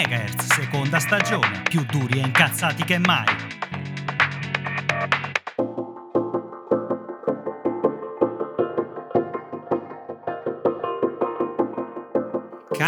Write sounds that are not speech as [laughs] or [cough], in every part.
MHz, seconda stagione, più duri e incazzati che mai.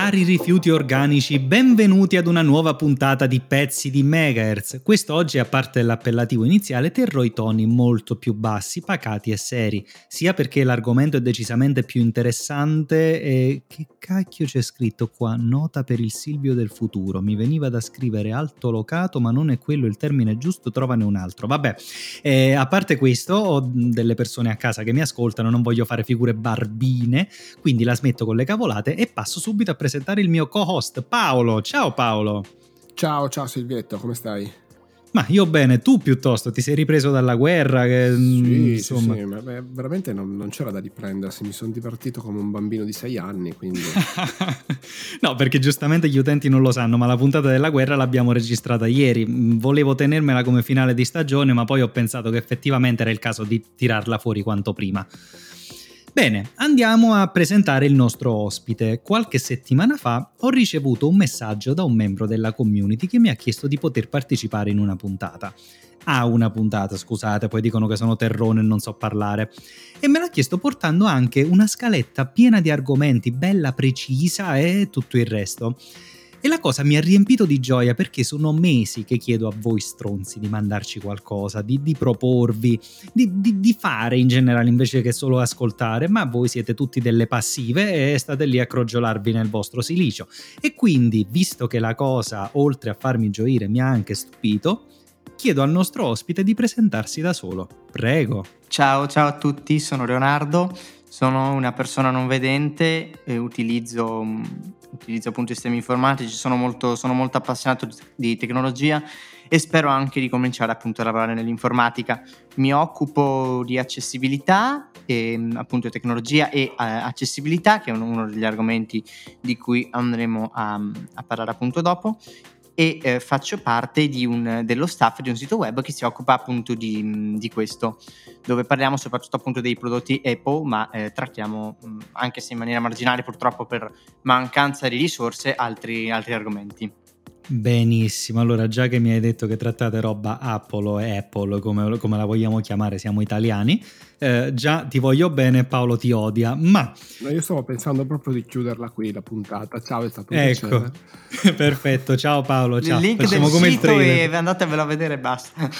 Cari rifiuti organici, benvenuti ad una nuova puntata di Pezzi di Megahertz. Quest'oggi, a parte l'appellativo iniziale, terrò i toni molto più bassi, pacati e seri, sia perché l'argomento è decisamente più interessante e... Che cacchio c'è scritto qua? Nota per il Silvio del futuro. Mi veniva da scrivere alto locato, ma non è quello il termine giusto, trovane un altro. Vabbè, eh, a parte questo, ho delle persone a casa che mi ascoltano, non voglio fare figure barbine, quindi la smetto con le cavolate e passo subito a presentare il mio co-host Paolo. Ciao Paolo. Ciao, ciao Silvietto, come stai? Ma io bene, tu piuttosto, ti sei ripreso dalla guerra? Che, sì, insomma... sì, sì, beh, veramente non, non, c'era da riprendersi, mi sono divertito come un bambino di sei anni, quindi... [laughs] no, perché giustamente gli utenti non lo sanno, ma la puntata della guerra l'abbiamo registrata ieri. Volevo tenermela come finale di stagione, ma poi ho pensato che effettivamente era il caso di tirarla fuori quanto prima. Bene, andiamo a presentare il nostro ospite. Qualche settimana fa ho ricevuto un messaggio da un membro della community che mi ha chiesto di poter partecipare in una puntata. Ah, una puntata, scusate, poi dicono che sono terrone e non so parlare. E me l'ha chiesto portando anche una scaletta piena di argomenti, bella precisa e tutto il resto. E la cosa mi ha riempito di gioia perché sono mesi che chiedo a voi stronzi di mandarci qualcosa, di, di proporvi, di, di, di, fare in generale invece che solo ascoltare, ma voi siete tutti delle passive e state lì a crogiolarvi nel vostro silicio. E quindi, visto che la cosa, oltre a farmi gioire, mi ha anche stupito, chiedo al nostro ospite di presentarsi da solo. Prego. Ciao, ciao a tutti, sono Leonardo, sono una persona non vedente e utilizzo utilizzo appunto sistemi informatici, sono molto, sono molto appassionato di tecnologia e spero anche di cominciare appunto a lavorare nell'informatica. Mi occupo di accessibilità, e, appunto tecnologia e uh, accessibilità, che è uno degli argomenti di cui andremo a, a parlare appunto dopo e eh, faccio parte un, dello staff di un sito web che si occupa appunto di, di, questo, dove parliamo soprattutto appunto dei prodotti Apple, ma eh, trattiamo mh, anche se in maniera marginale purtroppo per mancanza di risorse altri, altri argomenti. Benissimo, allora già che mi hai detto che trattate roba Apple o Apple, come, come la vogliamo chiamare, siamo italiani, eh, già ti voglio bene, Paolo ti odia, ma... No, io stavo pensando proprio di chiuderla qui la puntata, ciao è stato un ecco. [laughs] Perfetto, ciao Paolo, ciao. Il link Facciamo del come sito e andatevelo a vedere e basta.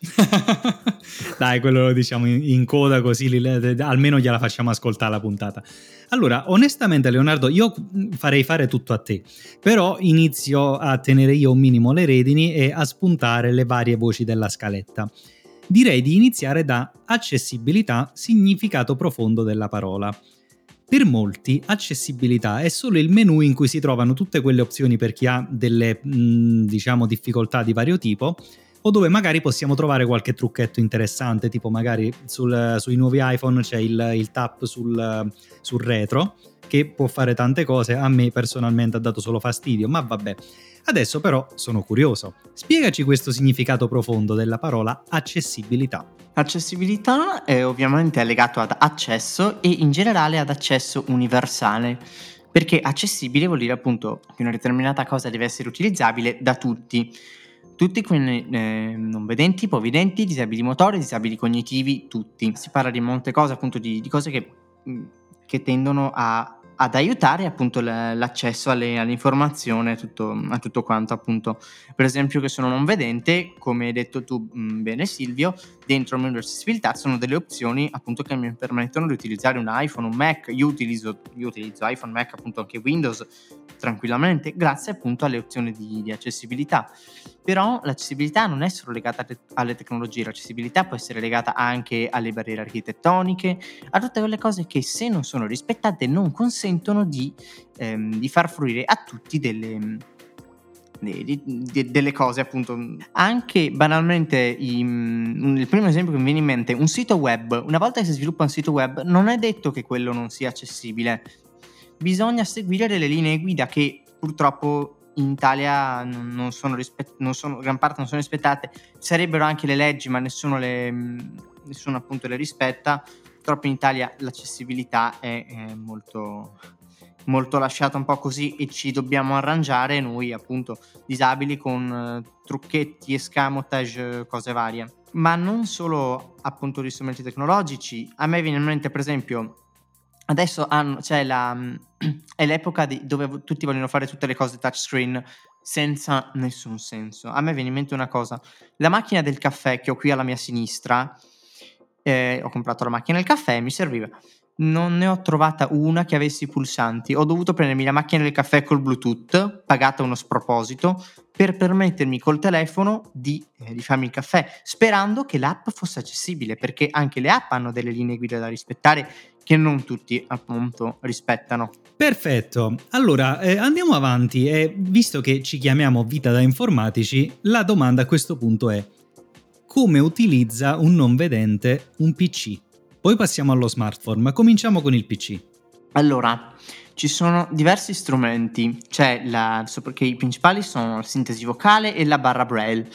[laughs] Dai, quello lo diciamo in, in coda così li, almeno gliela facciamo ascoltare la puntata. Allora, onestamente Leonardo, io farei fare tutto a te, però inizio a tenere io un minimo le redini e a spuntare le varie voci della scaletta. Direi di iniziare da accessibilità, significato profondo della parola. Per molti accessibilità è solo il menu in cui si trovano tutte quelle opzioni per chi ha delle, diciamo, difficoltà di vario tipo o dove magari possiamo trovare qualche trucchetto interessante, tipo magari sul, sui nuovi iPhone c'è il, il tap sul, sul, retro che può fare tante cose, a me personalmente ha dato solo fastidio, ma vabbè. Adesso però sono curioso, spiegaci questo significato profondo della parola accessibilità. Accessibilità è ovviamente legato ad accesso e in generale ad accesso universale perché accessibile vuol dire appunto che una determinata cosa deve essere utilizzabile da tutti tutti quelli eh, non vedenti, ipovedenti, disabili motori, disabili cognitivi, tutti. Si parla di molte cose, appunto di, di cose che, che tendono a ad aiutare appunto l'accesso alle, all'informazione, tutto, a tutto quanto appunto. Per esempio che sono non vedente, come hai detto tu mh, bene Silvio, dentro il di accessibilità sono delle opzioni appunto che mi permettono di utilizzare un iPhone, un Mac, io utilizzo, io utilizzo iPhone, Mac, appunto anche Windows tranquillamente, grazie appunto alle opzioni di, di accessibilità. Però l'accessibilità non è solo legata alle tecnologie, l'accessibilità può essere legata anche alle barriere architettoniche, a tutte quelle cose che se non sono rispettate non consentono di, ehm, di far fruire a tutti delle, di, di, delle cose appunto. Anche banalmente i, il primo esempio che mi viene in mente un sito web. Una volta che si sviluppa un sito web non è detto che quello non sia accessibile. Bisogna seguire delle linee guida che purtroppo in Italia non sono, rispett- non sono gran parte non sono rispettate. Sarebbero anche le leggi ma nessuno le, nessuno appunto le rispetta. Purtroppo in Italia l'accessibilità è, è molto molto lasciata un po' così e ci dobbiamo arrangiare noi appunto disabili con uh, trucchetti, escamotage, cose varie. Ma non solo appunto gli strumenti tecnologici, a me viene in mente per esempio adesso hanno, c'è la, [clears throat] è l'epoca di, dove tutti vogliono fare tutte le cose touchscreen senza nessun senso. A me viene in mente una cosa, la macchina del caffè che ho qui alla mia sinistra, eh, ho comprato la macchina del caffè e mi serviva non ne ho trovata una che avesse i pulsanti. Ho dovuto prendermi la macchina del caffè col Bluetooth, pagata uno sproposito, per permettermi col telefono di, eh, di, farmi il caffè, sperando che l'app fosse accessibile, perché anche le app hanno delle linee guida da rispettare che non tutti appunto rispettano. Perfetto, allora eh, andiamo avanti e visto che ci chiamiamo Vita da Informatici, la domanda a questo punto è come utilizza un non vedente un PC? Poi passiamo allo smartphone, ma cominciamo con il PC. Allora, ci sono diversi strumenti, c'è la, perché i principali sono la sintesi vocale e la barra braille.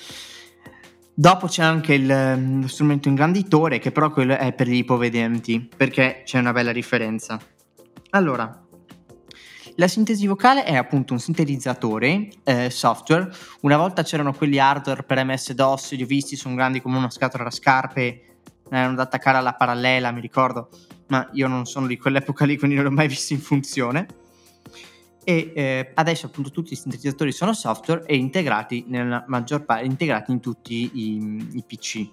Dopo c'è anche il, lo strumento ingranditore, che però quello è per gli ipovedenti, perché c'è una bella differenza. Allora, la sintesi vocale è appunto un sintetizzatore eh, software. Una volta c'erano quelli hardware per MS-DOS, li ho visti, sono grandi come una scatola da scarpe erano da attaccare alla parallela, mi ricordo, ma io non sono di quell'epoca lì, quindi non l'ho mai visto in funzione. E eh, adesso appunto tutti i sintetizzatori sono software e integrati nella maggior parte, integrati in tutti i, i PC.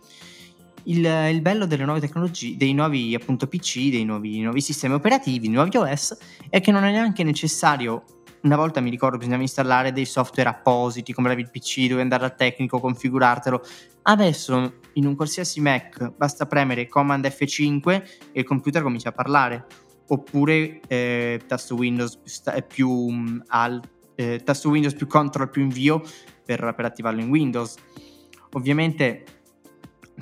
Il, il, bello delle nuove tecnologie, dei nuovi appunto PC, dei nuovi, nuovi sistemi operativi, dei nuovi OS, è che non è neanche necessario una volta mi ricordo bisognava installare dei software appositi come il PC, dovevi andare al tecnico, configurartelo. Adesso in un qualsiasi Mac basta premere Command F5 e il computer comincia a parlare. Oppure eh, tasto Windows più al, eh, tasto Windows più Control più invio per, per attivarlo in Windows. Ovviamente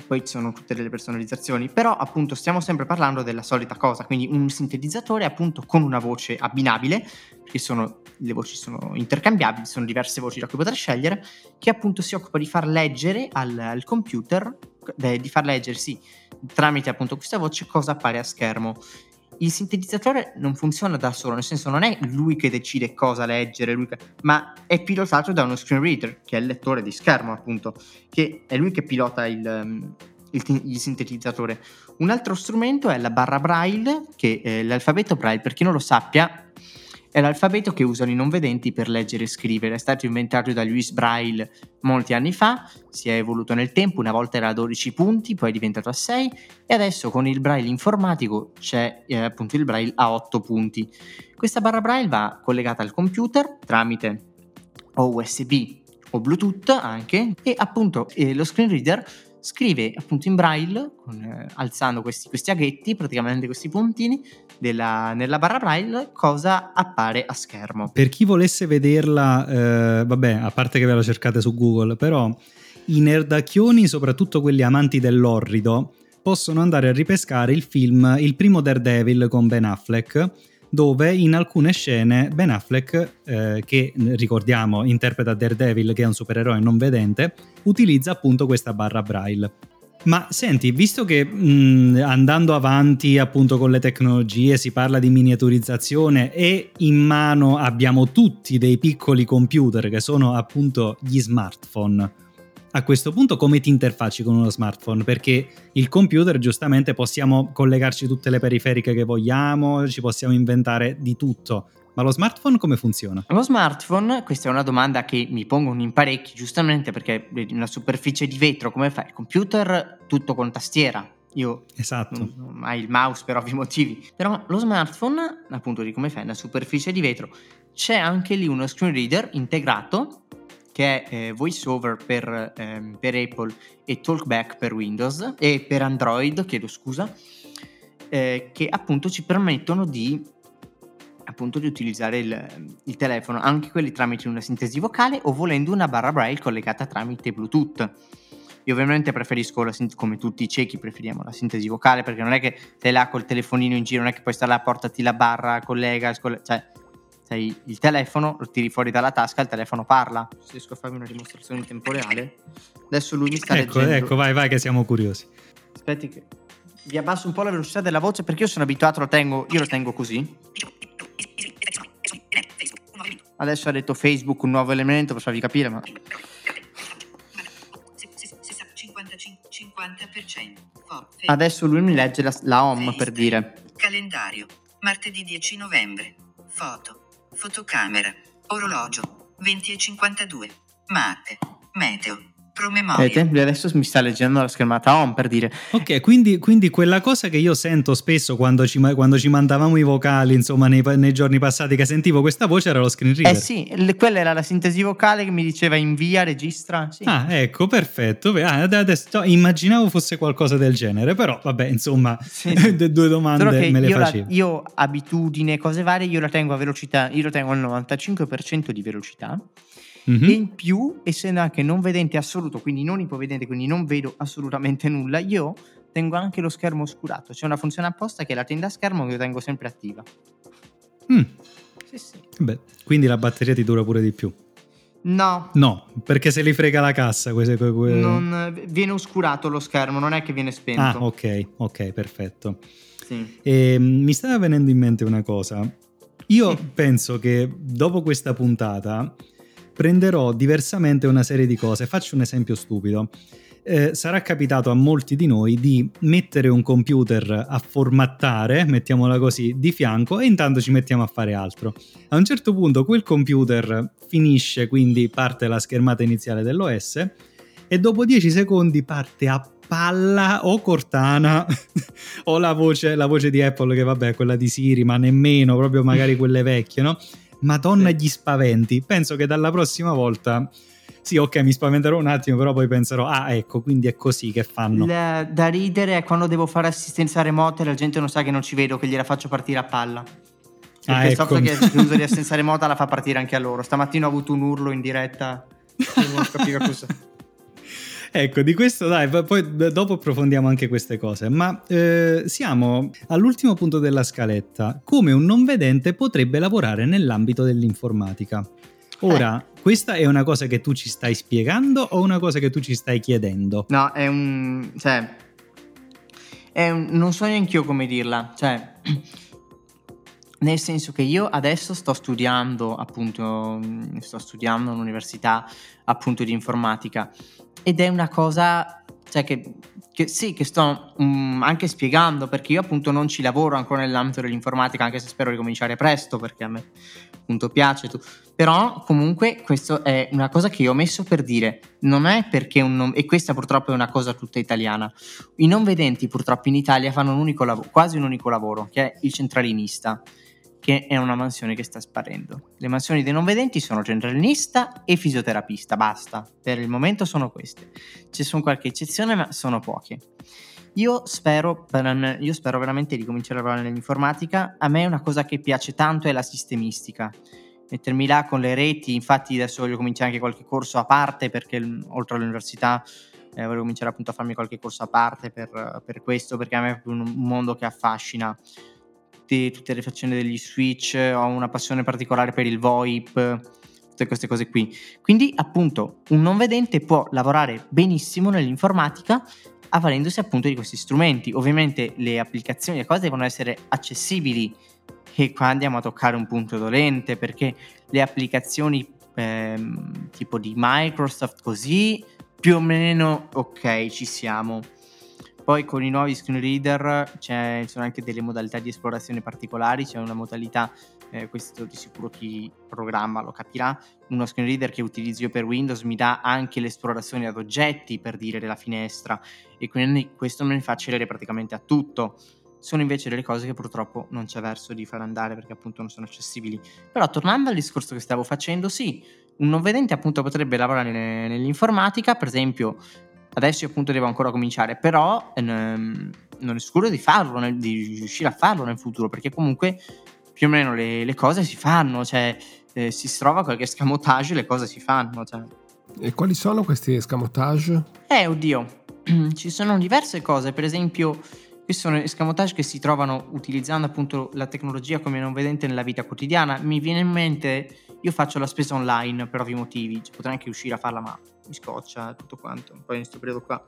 poi ci sono tutte delle personalizzazioni, però appunto stiamo sempre parlando della solita cosa, quindi un sintetizzatore appunto con una voce abbinabile, perché sono, le voci sono intercambiabili, sono diverse voci da cui poter scegliere, che appunto si occupa di far leggere al, al computer, di far leggere sì, tramite appunto questa voce cosa appare a schermo il sintetizzatore non funziona da solo, nel senso non è lui che decide cosa leggere, che... ma è pilotato da uno screen reader, che è il lettore di schermo appunto, che è lui che pilota il, um, il, il sintetizzatore. Un altro strumento è la barra braille, che è l'alfabeto braille, per chi non lo sappia, è l'alfabeto che usano i non vedenti per leggere e scrivere. È stato inventato da Louis Braille molti anni fa, si è evoluto nel tempo, una volta era a 12 punti, poi è diventato a 6 e adesso con il Braille informatico c'è eh, appunto il Braille a 8 punti. Questa barra Braille va collegata al computer tramite o USB o Bluetooth anche e appunto eh, lo screen reader scrive appunto in braille, con, eh, alzando questi, questi, aghetti, praticamente questi puntini, della, nella barra braille, cosa appare a schermo. Per chi volesse vederla, eh, vabbè, a parte che ve la cercate su Google, però i nerdacchioni, soprattutto quelli amanti dell'orrido, possono andare a ripescare il film Il primo Daredevil con Ben Affleck, dove in alcune scene Ben Affleck, eh, che ricordiamo interpreta Daredevil, che è un supereroe non vedente, utilizza appunto questa barra braille. Ma senti, visto che mh, andando avanti appunto con le tecnologie si parla di miniaturizzazione e in mano abbiamo tutti dei piccoli computer che sono appunto gli smartphone, a questo punto come ti interfacci con uno smartphone? Perché il computer giustamente possiamo collegarci tutte le periferiche che vogliamo, ci possiamo inventare di tutto. Ma lo smartphone come funziona? Lo smartphone, questa è una domanda che mi pongono in parecchi, giustamente perché una superficie di vetro come fa il computer tutto con tastiera. Io esatto. non, ho mai il mouse per ovvi motivi. Però lo smartphone, appunto di come fai una superficie di vetro, c'è anche lì uno screen reader integrato che è eh, VoiceOver per, ehm, per, Apple e TalkBack per Windows e per Android, chiedo scusa, eh, che appunto ci permettono di, appunto, di utilizzare il, il, telefono, anche quelli tramite una sintesi vocale o volendo una barra braille collegata tramite Bluetooth. Io ovviamente preferisco, la, come tutti i ciechi, preferiamo la sintesi vocale perché non è che sei là col telefonino in giro, non è che puoi stare là, portati la barra, collega, cioè sei il telefono, lo tiri fuori dalla tasca, il telefono parla. Se riesco a farvi una dimostrazione in tempo reale. Adesso lui mi sta ecco, leggendo. Ecco, vai, vai, che siamo curiosi. Aspetti che vi abbasso un po' la velocità della voce perché io sono abituato, lo tengo, io lo tengo così. adesso ha detto Facebook un nuovo elemento per farvi capire, ma 50%. Fo- fe- adesso lui mi legge la, la home per dire. Calendario. Martedì 10 novembre. Foto. Fotocamera. Orologio. 20 e 52. Matte. Meteo. Promemoria. Vedete? Adesso mi sta leggendo la schermata home per dire. Ok, quindi, quindi quella cosa che io sento spesso quando ci, quando ci mandavamo i vocali, insomma, nei, nei giorni passati, che sentivo questa voce era lo screen reader. Eh sì, le- quella era la sintesi vocale che mi diceva invia, registra. Sì. Ah, ecco, perfetto. Ah, adesso, no, immaginavo fosse qualcosa del genere, però vabbè, insomma, Sì. [laughs] due domande me le io, la- facevo. io abitudine, cose varie, io la tengo a velocità, io lo tengo al 95% di velocità Mhm. e in più, essendo anche non vedente assoluto, quindi non ipovedente, quindi non vedo assolutamente nulla, io tengo anche lo schermo oscurato. C'è una funzione apposta che è la tenda schermo che io tengo sempre attiva. Mm, Sì, sì. beh, quindi la batteria ti dura pure di più. No, No, perché se li frega la cassa. Queste, que- que- non- viene oscurato lo schermo, non è che viene spento. Ah, ok, ok, perfetto. Sì. E, mm, mi stava venendo in mente una cosa. Io Sì. penso che dopo questa puntata prenderò diversamente una serie di cose. Faccio un esempio stupido. Eh, sarà capitato a molti di noi di mettere un computer a formattare, mettiamola così, di fianco e intanto ci mettiamo a fare altro. A un certo punto quel computer finisce, quindi parte la schermata iniziale dell'OS e dopo 10 secondi parte a palla o Cortana [laughs] o la voce, la voce di Apple che vabbè è quella di Siri ma nemmeno proprio magari quelle vecchie no? Madonna Sì. gli spaventi penso che dalla prossima volta sì ok mi spaventerò un attimo però poi penserò ah ecco quindi è così che fanno Il- da ridere è quando devo fare assistenza remota e la gente non sa che non ci vedo, che gliela faccio partire a palla. Perché Ah, ecco. software che [laughs] uso di assistenza remota la fa partire anche a loro. Stamattina ho avuto un urlo in diretta. [laughs] Non capivo cosa. Ecco, di questo dai, poi- dopo approfondiamo anche queste cose, ma eh, siamo all'ultimo punto della scaletta, come un non vedente potrebbe lavorare nell'ambito dell'informatica. Ora, questa è una cosa che tu ci stai spiegando o una cosa che tu ci stai chiedendo? No, è un... cioè... È un, non so neanche io come dirla. Cioè... [clears throat] Nel senso che io adesso sto studiando, appunto, sto studiando all'università appunto di informatica ed è una cosa, cioè che, che sì, che sto mm, anche spiegando perché io appunto non ci lavoro ancora nell'ambito dell'informatica, anche se spero di cominciare presto perché a me appunto piace. Tu. Però comunque questo è una cosa che io ho messo per dire, non è perché un non- e questa purtroppo è una cosa tutta italiana. I non vedenti purtroppo in Italia fanno un unico lavoro, quasi un unico lavoro, che è il centralinista che è una mansione che sta sparendo. Le mansioni dei non vedenti sono centralinista e fisioterapista, basta. Per il momento sono queste. Ci sono qualche eccezione, ma sono poche. Io spero, per- io spero veramente di cominciare a lavorare nell'informatica. A me una cosa che piace tanto è la sistemistica. Mettermi là con le reti, infatti adesso voglio cominciare anche qualche corso a parte perché l- oltre all'università eh, voglio cominciare appunto a farmi qualche corso a parte per, per questo, perché a me è un mondo che affascina tutti- tutte le faccende degli switch, ho una passione particolare per il VoIP, tutte queste cose qui. Quindi, appunto, un non vedente può lavorare benissimo nell'informatica avvalendosi appunto di questi strumenti. Ovviamente le applicazioni e cose devono essere accessibili e qua andiamo a toccare un punto dolente perché le applicazioni ehm, tipo di Microsoft così più o meno ok ci siamo poi con i nuovi screen reader ci sono anche delle modalità di esplorazione particolari, c'è una modalità, eh, questo di sicuro chi programma lo capirà, uno screen reader che utilizzo io per Windows mi dà anche l'esplorazione ad oggetti per dire della finestra e quindi questo me ne fa accedere praticamente a tutto. Sono invece delle cose che purtroppo non c'è verso di far andare perché appunto non sono accessibili. Però tornando al discorso che stavo facendo, sì, un non vedente appunto potrebbe lavorare ne- nell'informatica, per esempio adesso io appunto devo ancora cominciare, però ehm, non escludo di farlo, nel- di riuscire a farlo nel futuro, perché comunque più o meno le, le cose si fanno, cioè eh, si trova qualche scamotage, le cose si fanno. Cioè. E quali sono questi escamotage? Eh, oddio, [clears throat] ci sono diverse cose, per esempio, questi sono escamotage che si trovano utilizzando appunto la tecnologia come non vedente nella vita quotidiana. Mi viene in mente, io faccio la spesa online per ovvi motivi, cioè, potrei anche uscire a farla, ma mi scoccia tutto quanto, poi in questo periodo qua.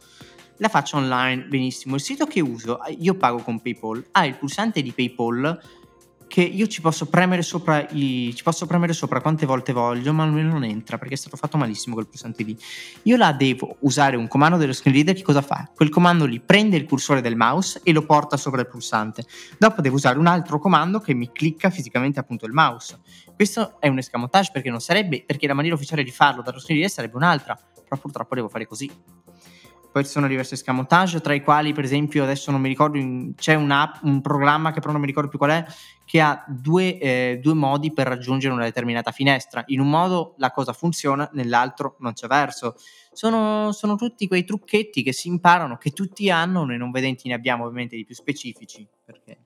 La faccio online benissimo. Il sito che uso, eh, io pago con PayPal, ha il pulsante di PayPal che io ci posso premere sopra i, ci posso premere sopra quante volte voglio, ma lui non entra perché è stato fatto malissimo quel pulsante lì. Io là devo usare un comando dello screen reader, che cosa fa? Quel comando lì prende il cursore del mouse e lo porta sopra il pulsante. Dopo devo usare un altro comando che mi clicca fisicamente appunto il mouse. Questo è un escamotage perché non sarebbe, perché la maniera ufficiale di farlo dallo screen reader sarebbe un'altra, però purtroppo devo fare così. Poi ci sono diversi escamotage, tra i quali, per esempio, adesso non mi ricordo, c'è un programma che però non mi ricordo più qual è, che ha due, eh, due, modi per raggiungere una determinata finestra. In un modo la cosa funziona, nell'altro non c'è verso. Sono, sono tutti quei trucchetti che si imparano, che tutti hanno, noi non vedenti ne abbiamo ovviamente di più specifici, perché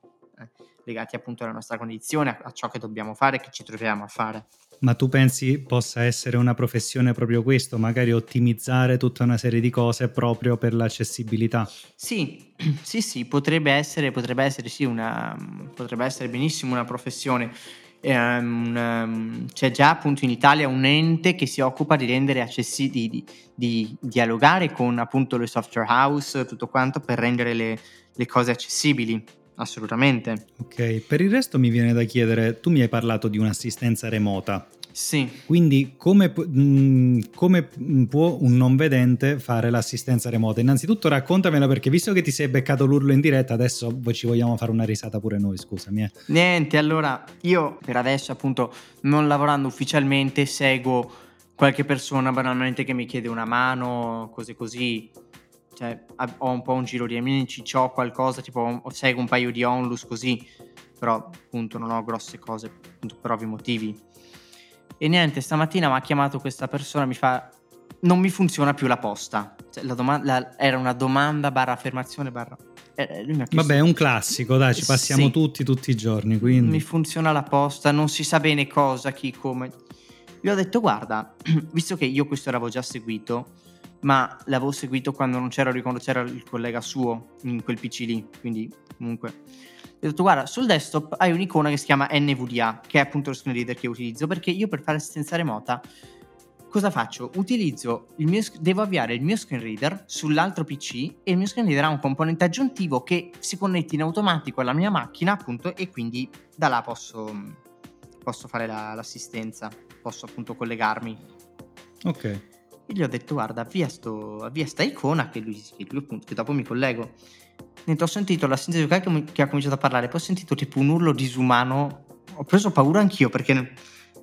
legati appunto alla nostra condizione, a, a ciò che dobbiamo fare, che ci troviamo a fare. Ma tu pensi possa essere una professione proprio questo, magari ottimizzare tutta una serie di cose proprio per l'accessibilità? Sì, [clears throat] sì, sì, potrebbe essere, potrebbe essere, sì, una, potrebbe essere benissimo una professione. Um, c'è già appunto in Italia un ente che si occupa di rendere accessibili, di, di, dialogare con appunto le software house, tutto quanto per rendere le, le cose accessibili assolutamente. Ok, per il resto mi viene da chiedere, tu mi hai parlato di un'assistenza remota. Sì. Quindi come, mh, come, può un non vedente fare l'assistenza remota? Innanzitutto raccontamela perché visto che ti sei beccato l'urlo in diretta, adesso ci vogliamo fare una risata pure noi, scusami. Eh. Niente, allora io per adesso appunto non lavorando ufficialmente seguo qualche persona banalmente che mi chiede una mano, cose così cioè, ho un po' un giro di amici, ho qualcosa, tipo seguo un paio di onlus così, però appunto non ho grosse cose appunto, per ovvi motivi. E niente, stamattina mi ha chiamato questa persona, mi fa, non mi funziona più la posta. Cioè, la doma- la, era una domanda barra affermazione barra... Eh, chiesto, Vabbè, è un classico, dai, ci passiamo sì, tutti, tutti i giorni, quindi... Mi funziona la posta, non si sa bene cosa, chi, come... Gli ho detto, guarda, [clears throat] visto che io questo l'avevo già seguito, ma l'avevo seguito quando non c'era, quando c'era il collega suo in quel PC lì, quindi comunque ho detto guarda sul desktop hai un'icona che si chiama NVDA che è appunto lo screen reader che utilizzo perché io per fare assistenza remota cosa faccio? Utilizzo il mio, devo avviare il mio screen reader sull'altro PC e il mio screen reader ha un componente aggiuntivo che si connette in automatico alla mia macchina appunto e quindi da là posso, posso fare la, l'assistenza, posso appunto collegarmi. Ok. E gli ho detto guarda avvia, sto, avvia sta icona che lui, che lui appunto che dopo mi collego. Mentre ho sentito la sintesi che, che ha cominciato a parlare, poi ho sentito tipo un urlo disumano. Ho preso paura anch'io perché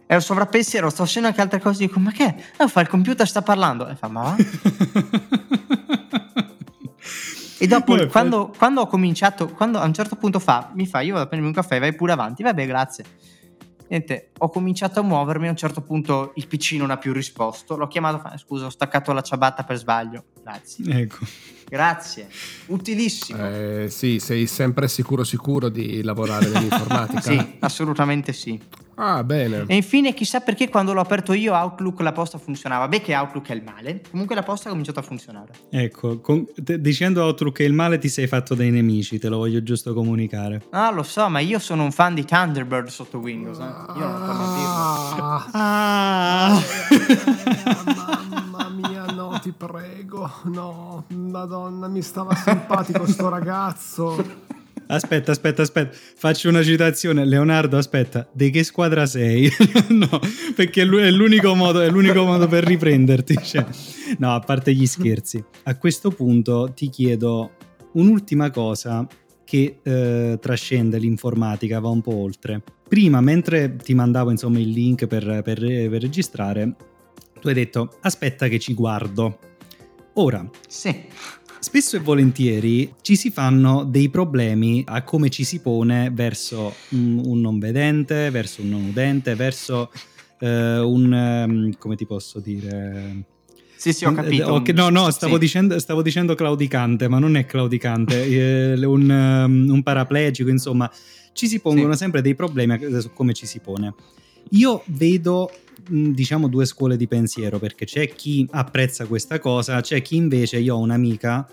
ero sovrappensiero, sto facendo anche altre cose. Dico, ma che? Eh, fa il computer, sta parlando. E fa, ma va? [laughs] e dopo, Beh, quando, quando, ho cominciato, quando a un certo punto fa, mi fa, io vado a prendermi un caffè, vai pure avanti. Vabbè, grazie. Niente, ho cominciato a muovermi, a un certo punto il PC non ha più risposto, l'ho chiamato, scusa ho staccato la ciabatta per sbaglio, grazie. Ecco. Grazie, utilissimo. Eh, sì, sei sempre sicuro sicuro di lavorare nell'informatica? [laughs] sì, assolutamente sì. Ah, bene. E infine, chissà perché quando l'ho aperto io Outlook la posta funzionava. Beh, che Outlook è il male. Comunque la posta ha cominciato a funzionare. Ecco, con, te, dicendo Outlook è il male ti sei fatto dei nemici, te lo voglio giusto comunicare. Ah, lo so, ma io sono un fan di Thunderbird sotto Windows. Eh. Io non posso dirlo. Ah, ah. mamma mia, no, ti prego. No, madonna, mi stava simpatico sto ragazzo. Aspetta, aspetta, aspetta, faccio una citazione. Leonardo, aspetta, di che squadra sei? [laughs] no, perché è l'unico modo, è l'unico modo per riprenderti. Cioè. No, a parte gli scherzi. A questo punto ti chiedo un'ultima cosa che eh, trascende l'informatica, va un po' oltre. Prima, mentre ti mandavo insomma il link per, per, per registrare, tu hai detto aspetta che ci guardo. Ora, sì spesso e volentieri ci si fanno dei problemi a come ci si pone verso un, non vedente, verso un non udente, verso eh, un... Um, come ti posso dire... Sì, sì, ho capito. Okay, no, no, stavo, sì. dicendo, stavo, dicendo, claudicante, ma non è claudicante, è [laughs] un, um, un, paraplegico, insomma, ci si pongono sì. sempre dei problemi su come ci si pone. Io vedo diciamo due scuole di pensiero perché c'è chi apprezza questa cosa, c'è chi invece, io ho un'amica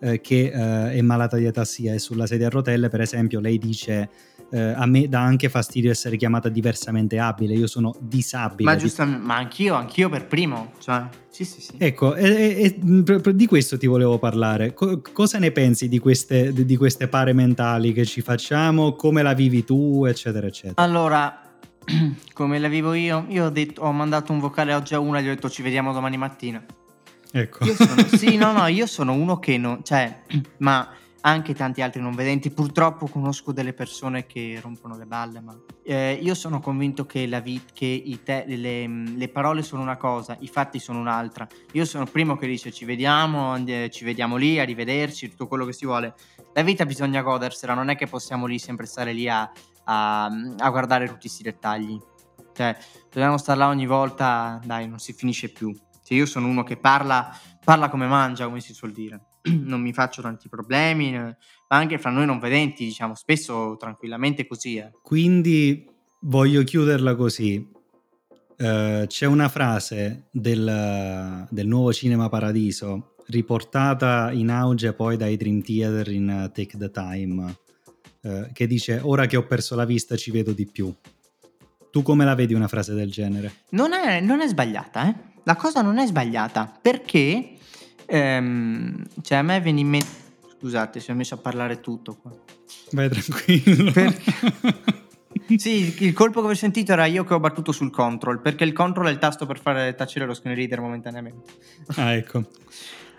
eh, che eh, è malata di atassia e sulla sedia a rotelle per esempio lei dice eh, a me dà anche fastidio essere chiamata diversamente abile, io sono disabile. Ma giustamente, ma anch'io, anch'io per primo, cioè, sì, sì, sì. Ecco, e, e, di questo ti volevo parlare. Co- cosa ne pensi di queste, di queste pare mentali che ci facciamo? Come la vivi tu, eccetera, eccetera? Allora, [clears throat] come la vivo io? Io ho, detto, ho mandato un vocale oggi a una e gli ho detto ci vediamo domani mattina. Ecco. Io sono, [laughs] sì, no, no, io sono uno che non, cioè, [clears throat] ma anche tanti altri non vedenti. Purtroppo conosco delle persone che rompono le balle, ma eh, io sono convinto che, la vit- che te- le, le, parole sono una cosa, i fatti sono un'altra. Io sono il primo che dice ci vediamo, ci vediamo lì, arrivederci, tutto quello che si vuole. La vita bisogna godersela, non è che possiamo lì sempre stare lì a, a, a guardare tutti questi dettagli. Cioè, dobbiamo stare là ogni volta, dai, non si finisce più. Cioè, io sono uno che parla, parla come mangia, come si suol dire. [clears throat] non mi faccio tanti problemi, ma anche fra noi non vedenti, diciamo, spesso tranquillamente così. Eh. Quindi voglio chiuderla così. Uh, c'è una frase del, del, nuovo Cinema Paradiso riportata in auge poi dai Dream Theater in Take the Time uh, che dice ora che ho perso la vista ci vedo di più. Tu come la vedi una frase del genere? Non è, non è sbagliata, eh? La cosa non è sbagliata perché Ehm, cioè a me viene in mente... Scusate, si è messo a parlare tutto qua. Vai tranquillo. Perché... [laughs] sì, il colpo che ho sentito era io che ho battuto sul control, perché il control è il tasto per fare tacere lo screen reader momentaneamente. Ah, ecco.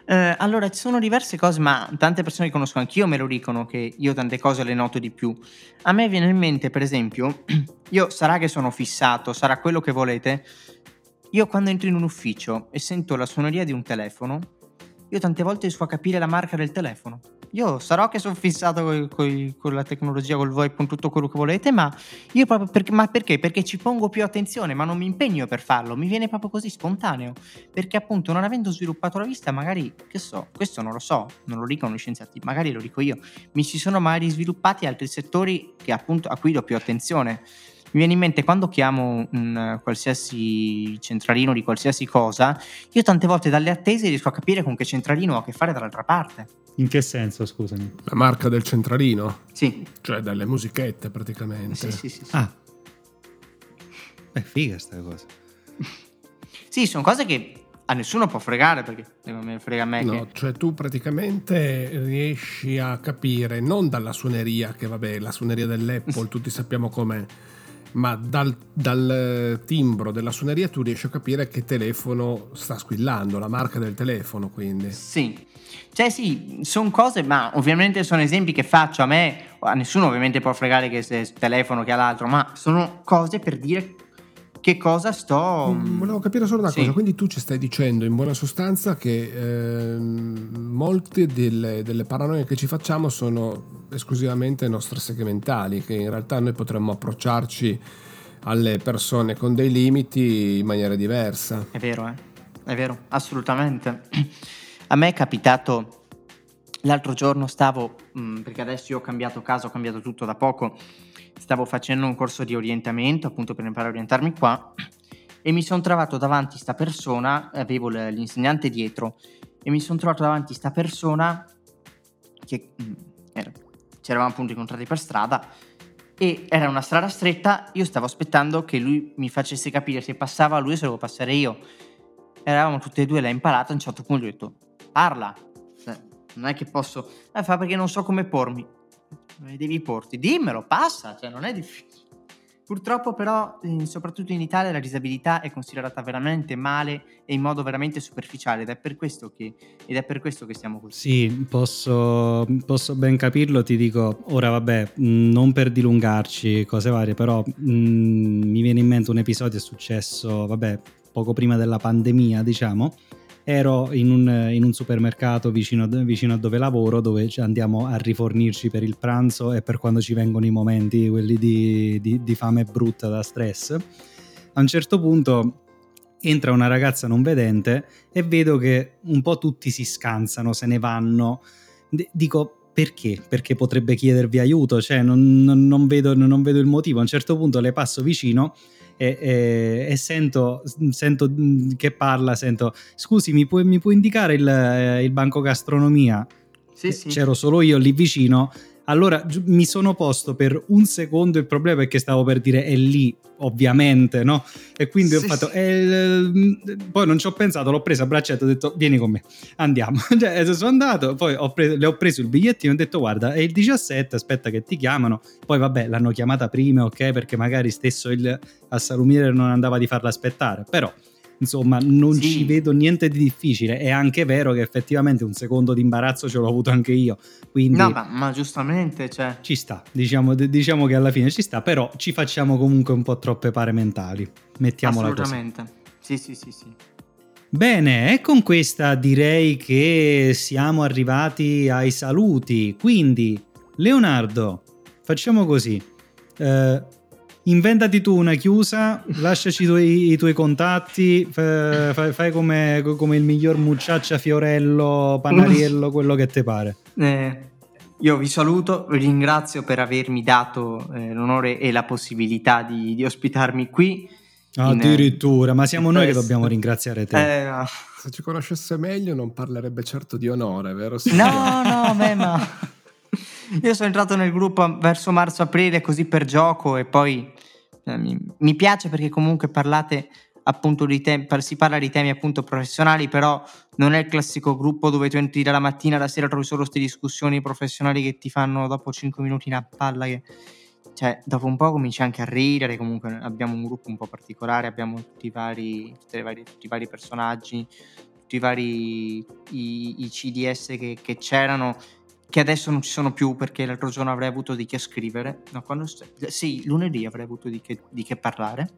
Eh, allora, ci sono diverse cose, ma tante persone che conosco anch'io me lo dicono che io tante cose le noto di più. A me viene in mente, per esempio, [clears throat] io sarà che sono fissato, sarà quello che volete. Io quando entro in un ufficio e sento la suoneria di un telefono, io tante volte riesco a capire la marca del telefono. Io sarò che sono fissato coi, coi, con la tecnologia, col VoIP, con tutto quello che volete, ma io proprio perché, ma perché? Perché ci pongo più attenzione, ma non mi impegno per farlo, mi viene proprio così spontaneo. Perché appunto non avendo sviluppato la vista, magari, che so, questo non lo so, non lo dicono gli scienziati, magari lo dico io, mi ci sono magari sviluppati altri settori che appunto a cui do più attenzione. Mi viene in mente quando chiamo un qualsiasi centralino di qualsiasi cosa, io tante volte dalle attese riesco a capire con che centralino ho a che fare dall'altra parte. In che senso, scusami? La marca del centralino? Sì. Cioè dalle musichette praticamente. Sì, sì, sì. sì. Ah. Beh, figa sta cosa. [laughs] sì, sono cose che a nessuno può fregare perché me frega a me. No, che... cioè tu praticamente riesci a capire non dalla suoneria, che vabbè, la suoneria dell'Apple [laughs] tutti sappiamo com'è ma dal, dal, timbro della suoneria tu riesci a capire che telefono sta squillando, la marca del telefono quindi. Sì, cioè sì, sono cose, ma ovviamente sono esempi che faccio a me, a nessuno ovviamente può fregare che se telefono che ha l'altro, ma sono cose per dire che cosa sto... Mm, volevo capire solo una sì. cosa, quindi tu ci stai dicendo in buona sostanza che eh, molte delle, delle paranoie che ci facciamo sono esclusivamente nostre segmentali, che in realtà noi potremmo approcciarci alle persone con dei limiti in maniera diversa. È vero, eh? È vero, assolutamente. A me è capitato l'altro giorno stavo, mm, perché adesso io ho cambiato casa, ho cambiato tutto da poco, stavo facendo un corso di orientamento appunto per imparare a orientarmi qua e mi sono trovato davanti sta persona, avevo l'insegnante dietro e mi sono trovato davanti sta persona che mm, era, ci eravamo appunto incontrati per strada e era una strada stretta, io stavo aspettando che lui mi facesse capire se passava lui o se devo passare io. Eravamo tutti e due là imparati, a un certo punto gli ho detto parla, cioè, non è che posso, eh, fa perché non so come pormi devi porti, dimmelo, passa, cioè non è difficile. Purtroppo però, soprattutto in Italia, la disabilità è considerata veramente male e in modo veramente superficiale ed è per questo che, per questo che stiamo così. Sì, posso, posso ben capirlo, ti dico, ora vabbè, non per dilungarci, cose varie, però mh, mi viene in mente un episodio è successo, vabbè, poco prima della pandemia, diciamo, ero in un, in un supermercato vicino, vicino, a dove lavoro dove andiamo a rifornirci per il pranzo e per quando ci vengono i momenti quelli di, di, di fame brutta da stress. A un certo punto entra una ragazza non vedente e vedo che un po' tutti si scansano, se ne vanno. dico perché? Perché potrebbe chiedervi aiuto, cioè non, non, non, vedo, non, vedo, il motivo. A un certo punto le passo vicino e, e, e sento, sento, che parla, sento, scusi mi puoi, mi puoi indicare il, il, banco gastronomia? Sì, sì. C'ero solo io lì vicino, allora mi sono posto per un secondo il problema è che stavo per dire è lì, ovviamente, no? E quindi sì, ho fatto, sì. eh, poi non ci ho pensato, l'ho presa a braccetto ho detto vieni con me, andiamo. [laughs] cioè, sono andato, poi ho preso, le ho preso il bigliettino e ho detto guarda, è il 17, aspetta che ti chiamano. Poi vabbè, l'hanno chiamata prima, ok, perché magari stesso il, a Salumiere non andava di farla aspettare, però insomma non sì. ci vedo niente di difficile è anche vero che effettivamente un secondo di imbarazzo ce l'ho avuto anche io quindi no ma, ma giustamente cioè... ci sta diciamo, diciamo, che alla fine ci sta però ci facciamo comunque un po' troppe pare mentali mettiamola assolutamente così. sì sì sì sì Bene, e con questa direi che siamo arrivati ai saluti. Quindi, Leonardo, facciamo così. Eh, inventati tu una chiusa, lasciaci i tuoi, i tuoi contatti, fai, fai, come, come, il miglior mucciaccia fiorello, panariello, [laughs] quello che ti pare. Eh, io vi saluto, vi ringrazio per avermi dato eh, l'onore e la possibilità di, di ospitarmi qui. Addirittura, ma siamo noi che dobbiamo ringraziare te. Eh, no. Se ci conoscesse meglio non parlerebbe certo di onore, vero? No, no, beh, ma... [laughs] Io sono entrato nel gruppo verso marzo-aprile così per gioco e poi eh, mi, mi, piace perché comunque parlate appunto di temi, si parla di temi appunto professionali, però non è il classico gruppo dove tu entri dalla mattina alla sera trovi solo queste discussioni professionali che ti fanno dopo 5 minuti una palla che cioè dopo un po' cominci anche a ridere, comunque abbiamo un gruppo un po' particolare, abbiamo tutti i vari, vari, tutti i vari personaggi, tutti i vari i, i CDS che, che c'erano che adesso non ci sono più perché l'altro giorno avrei avuto di che scrivere. No, quando sì, lunedì avrei avuto di che, di che parlare.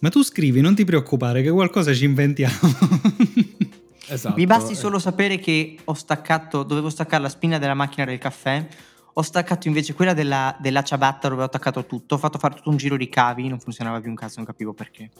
Ma tu scrivi, non ti preoccupare, che qualcosa ci inventiamo. [laughs] esatto. Mi basti solo sapere che ho staccato, dovevo staccare la spina della macchina del caffè ho staccato invece quella della, della ciabatta dove ho attaccato tutto. Ho fatto fare tutto un giro di cavi, non funzionava più un cazzo, non capivo perché.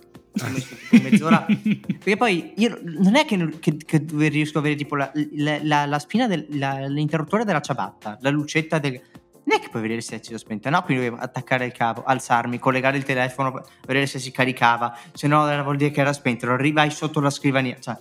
Ho messo tipo mezz'ora. [laughs] perché poi io non è che, che, che riesco a avere tipo la, la, la, la spina dell'interruttore della ciabatta, la lucetta del. Non è che puoi vedere se è acceso o spento, no? Quindi dovevo attaccare il cavo, alzarmi, collegare il telefono, vedere se si caricava. Se no, vuol dire che era spento. Lo arrivai sotto la scrivania. Cioè,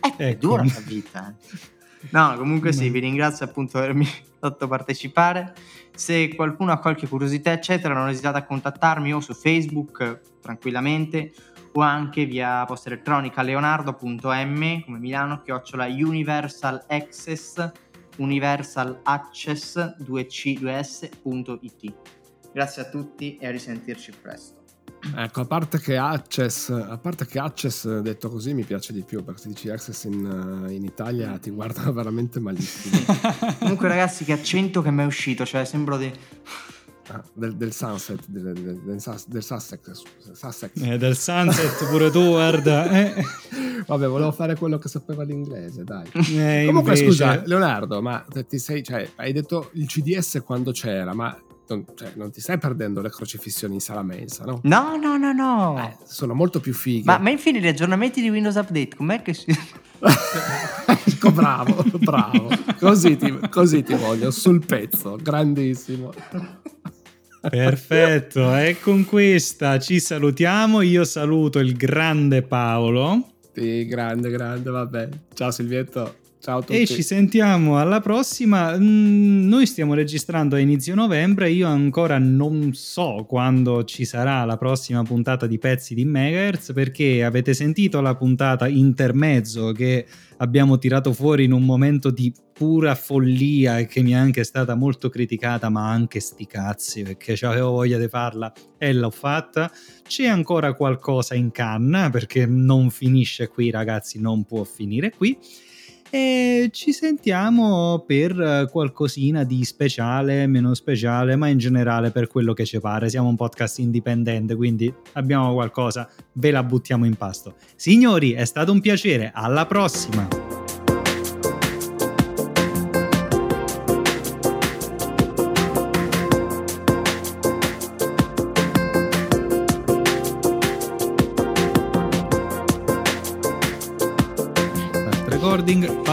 è, ecco. è dura la vita. Eh. [laughs] No, comunque sì, vi ringrazio appunto per avermi fatto partecipare. Se qualcuno ha qualche curiosità, eccetera, non esitate a contattarmi o su Facebook tranquillamente o anche via posta elettronica leonardo.m come Milano chiocciola universal access universal access 2c 2s.it. Grazie a tutti e a risentirci presto. Ecco, a parte che Access, a parte che Access detto così mi piace di più, perché se dici Access in, in Italia ti guardano [laughs] veramente malissimo. [laughs] Comunque ragazzi, che accento che mi è uscito, cioè sembro di... Ah, del, del, sunset, del, del, del Sussex, Sussex. Eh, del sunset pure tu, guarda. Eh. [laughs] Vabbè, volevo fare quello che sapeva l'inglese, dai. Eh, Comunque, invece... scusa, Leonardo, ma ti sei, cioè, hai detto il CDS quando c'era, ma non, cioè, non, ti stai perdendo le crocifissioni in sala mensa, no? No, no, no, no. Eh, sono molto più fighe. Ma, ma infine gli aggiornamenti di Windows Update, com'è che si... ecco, bravo, bravo. Così ti, così ti voglio, sul pezzo, grandissimo. Perfetto, e con questa ci salutiamo. Io saluto il grande Paolo. Sì, grande, grande, vabbè. Ciao Silvietto. Ciao a tutti. E ci sentiamo alla prossima. Mm, noi stiamo registrando a inizio novembre. Io ancora non so quando ci sarà la prossima puntata di Pezzi di Megahertz perché avete sentito la puntata intermezzo che abbiamo tirato fuori in un momento di pura follia e che mi è anche stata molto criticata, ma anche sti cazzi perché avevo voglia di farla e l'ho fatta. C'è ancora qualcosa in canna perché non finisce qui, ragazzi, non può finire qui e ci sentiamo per qualcosina di speciale, meno speciale, ma in generale per quello che ci pare. Siamo un podcast indipendente, quindi abbiamo qualcosa, ve la buttiamo in pasto. Signori, è stato un piacere, alla prossima!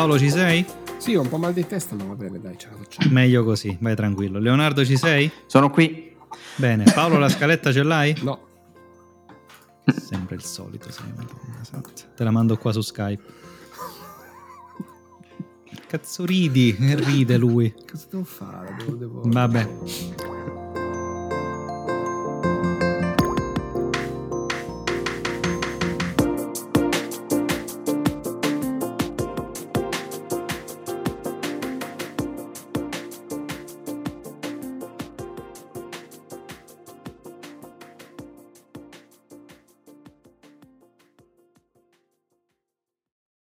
Paolo, ci sei? Sì, ho un po' mal di testa, ma va bene, dai, ce la facciamo. Meglio così, vai tranquillo. Leonardo, ci sei? Sono qui. Bene, Paolo, la scaletta ce l'hai? [laughs] No. Sempre il solito, sei Te la mando qua su Skype. Cazzo ridi? Ride lui. Cosa devo fare? Devo, devo... Vabbè.